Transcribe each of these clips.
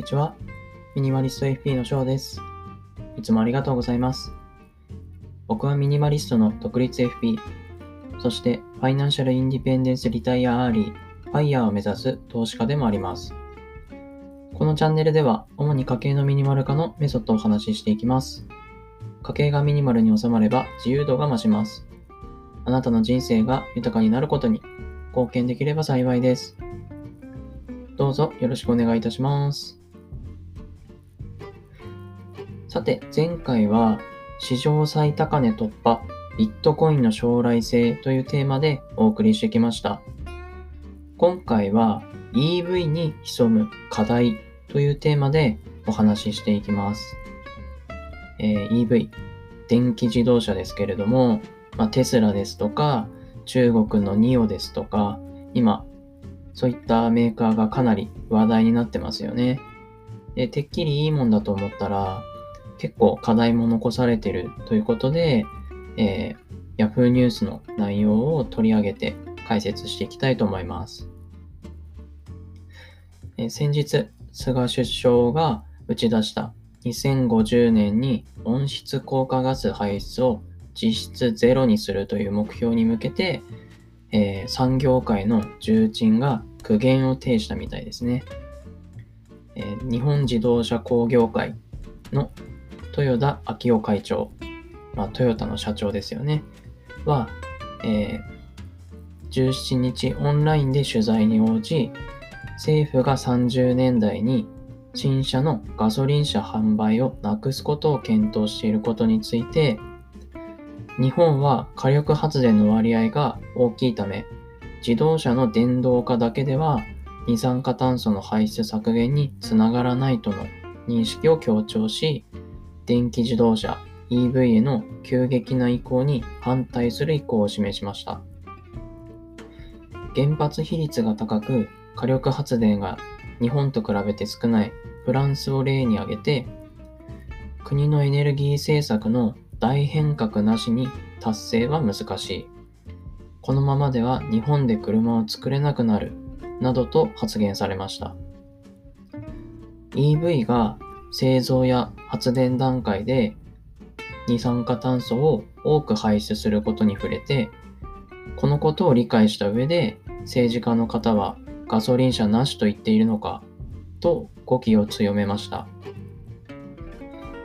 にちは。ミニマリスト FP の翔です。いつもありがとうございます。僕はミニマリストの独立 FP、そして Financial Independence Retire Early、FIRE を目指す投資家でもあります。このチャンネルでは、主に家計のミニマル化のメソッドをお話ししていきます。家計がミニマルに収まれば自由度が増します。あなたの人生が豊かになることに貢献できれば幸いです。どうぞよろしくお願いいたします。さて、前回は史上最高値突破、ビットコインの将来性というテーマでお送りしてきました。今回は EV に潜む課題というテーマでお話ししていきます。えー、EV、電気自動車ですけれども、まあ、テスラですとか、中国のニオですとか、今、そういったメーカーがかなり話題になってますよね。で、てっきりいいもんだと思ったら、結構課題も残されてるということで、えー、Yahoo ニュースの内容を取り上げて解説していきたいと思います。えー、先日、菅首相が打ち出した2050年に温室効果ガス排出を実質ゼロにするという目標に向けて、えー、産業界の重鎮が苦言を呈したみたいですね。えー、日本自動車工業会の豊田昭夫会長、まあ、トヨタの社長ですよね、は、えー、17日オンラインで取材に応じ、政府が30年代に新車のガソリン車販売をなくすことを検討していることについて、日本は火力発電の割合が大きいため、自動車の電動化だけでは二酸化炭素の排出削減につながらないとの認識を強調し、電気自動車 EV への急激な移行に反対する意向を示しました。原発比率が高く火力発電が日本と比べて少ないフランスを例に挙げて国のエネルギー政策の大変革なしに達成は難しい。このままでは日本で車を作れなくなるなどと発言されました。EV が製造や発電段階で二酸化炭素を多く排出することに触れて、このことを理解した上で政治家の方はガソリン車なしと言っているのかと語気を強めました。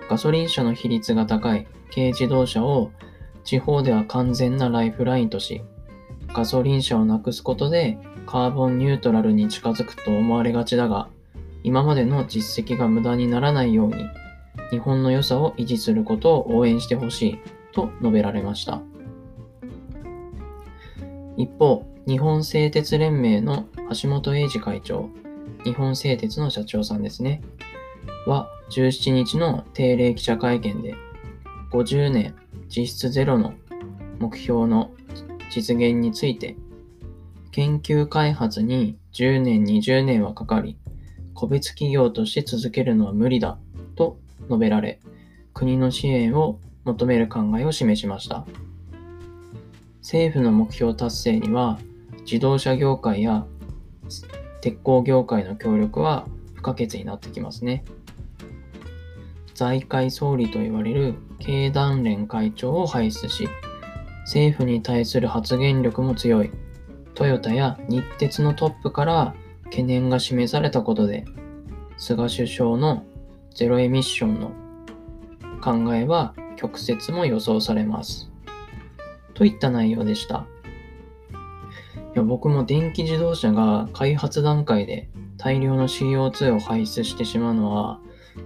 ガソリン車の比率が高い軽自動車を地方では完全なライフラインとし、ガソリン車をなくすことでカーボンニュートラルに近づくと思われがちだが、今までの実績が無駄にならないように、日本の良さを維持することを応援してほしいと述べられました。一方、日本製鉄連盟の橋本英二会長、日本製鉄の社長さんですね、は17日の定例記者会見で、50年実質ゼロの目標の実現について、研究開発に10年、20年はかかり、個別企業として続けるのは無理だと述べられ、国の支援を求める考えを示しました。政府の目標達成には、自動車業界や鉄鋼業界の協力は不可欠になってきますね。財界総理と言われる経団連会長を輩出し、政府に対する発言力も強いトヨタや日鉄のトップから懸念が示されたことで、菅首相のゼロエミッションの考えは曲折も予想されます。といった内容でした。いや僕も電気自動車が開発段階で大量の CO2 を排出してしまうのは、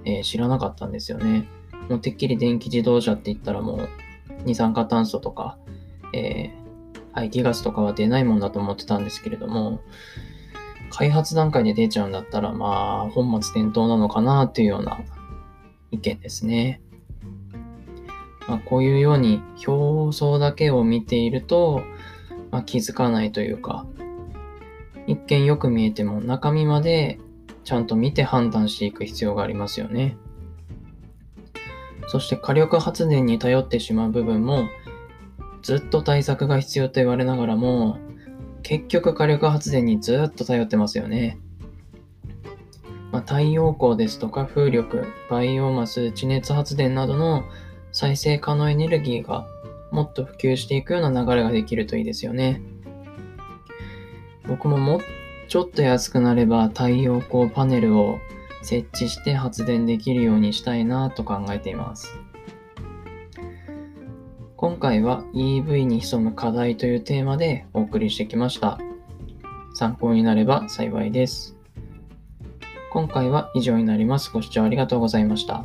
えー、知らなかったんですよね。もうてっきり電気自動車って言ったらもう二酸化炭素とか、えー、排気ガスとかは出ないもんだと思ってたんですけれども、開発段階で出ちゃうんだったら、まあ、本末転倒なのかなっていうような意見ですね。まあ、こういうように表層だけを見ていると、まあ、気づかないというか、一見よく見えても中身までちゃんと見て判断していく必要がありますよね。そして火力発電に頼ってしまう部分もずっと対策が必要と言われながらも結局火力発電にずっと頼ってますよね。まあ、太陽光ですとか風力、バイオマス、地熱発電などの再生可能エネルギーがもっと普及していくような流れができるといいですよね。僕ももちょっと安くなれば太陽光パネルを設置して発電できるようにしたいなと考えています。今回は EV に潜む課題というテーマでお送りしてきました。参考になれば幸いです。今回は以上になります。ご視聴ありがとうございました。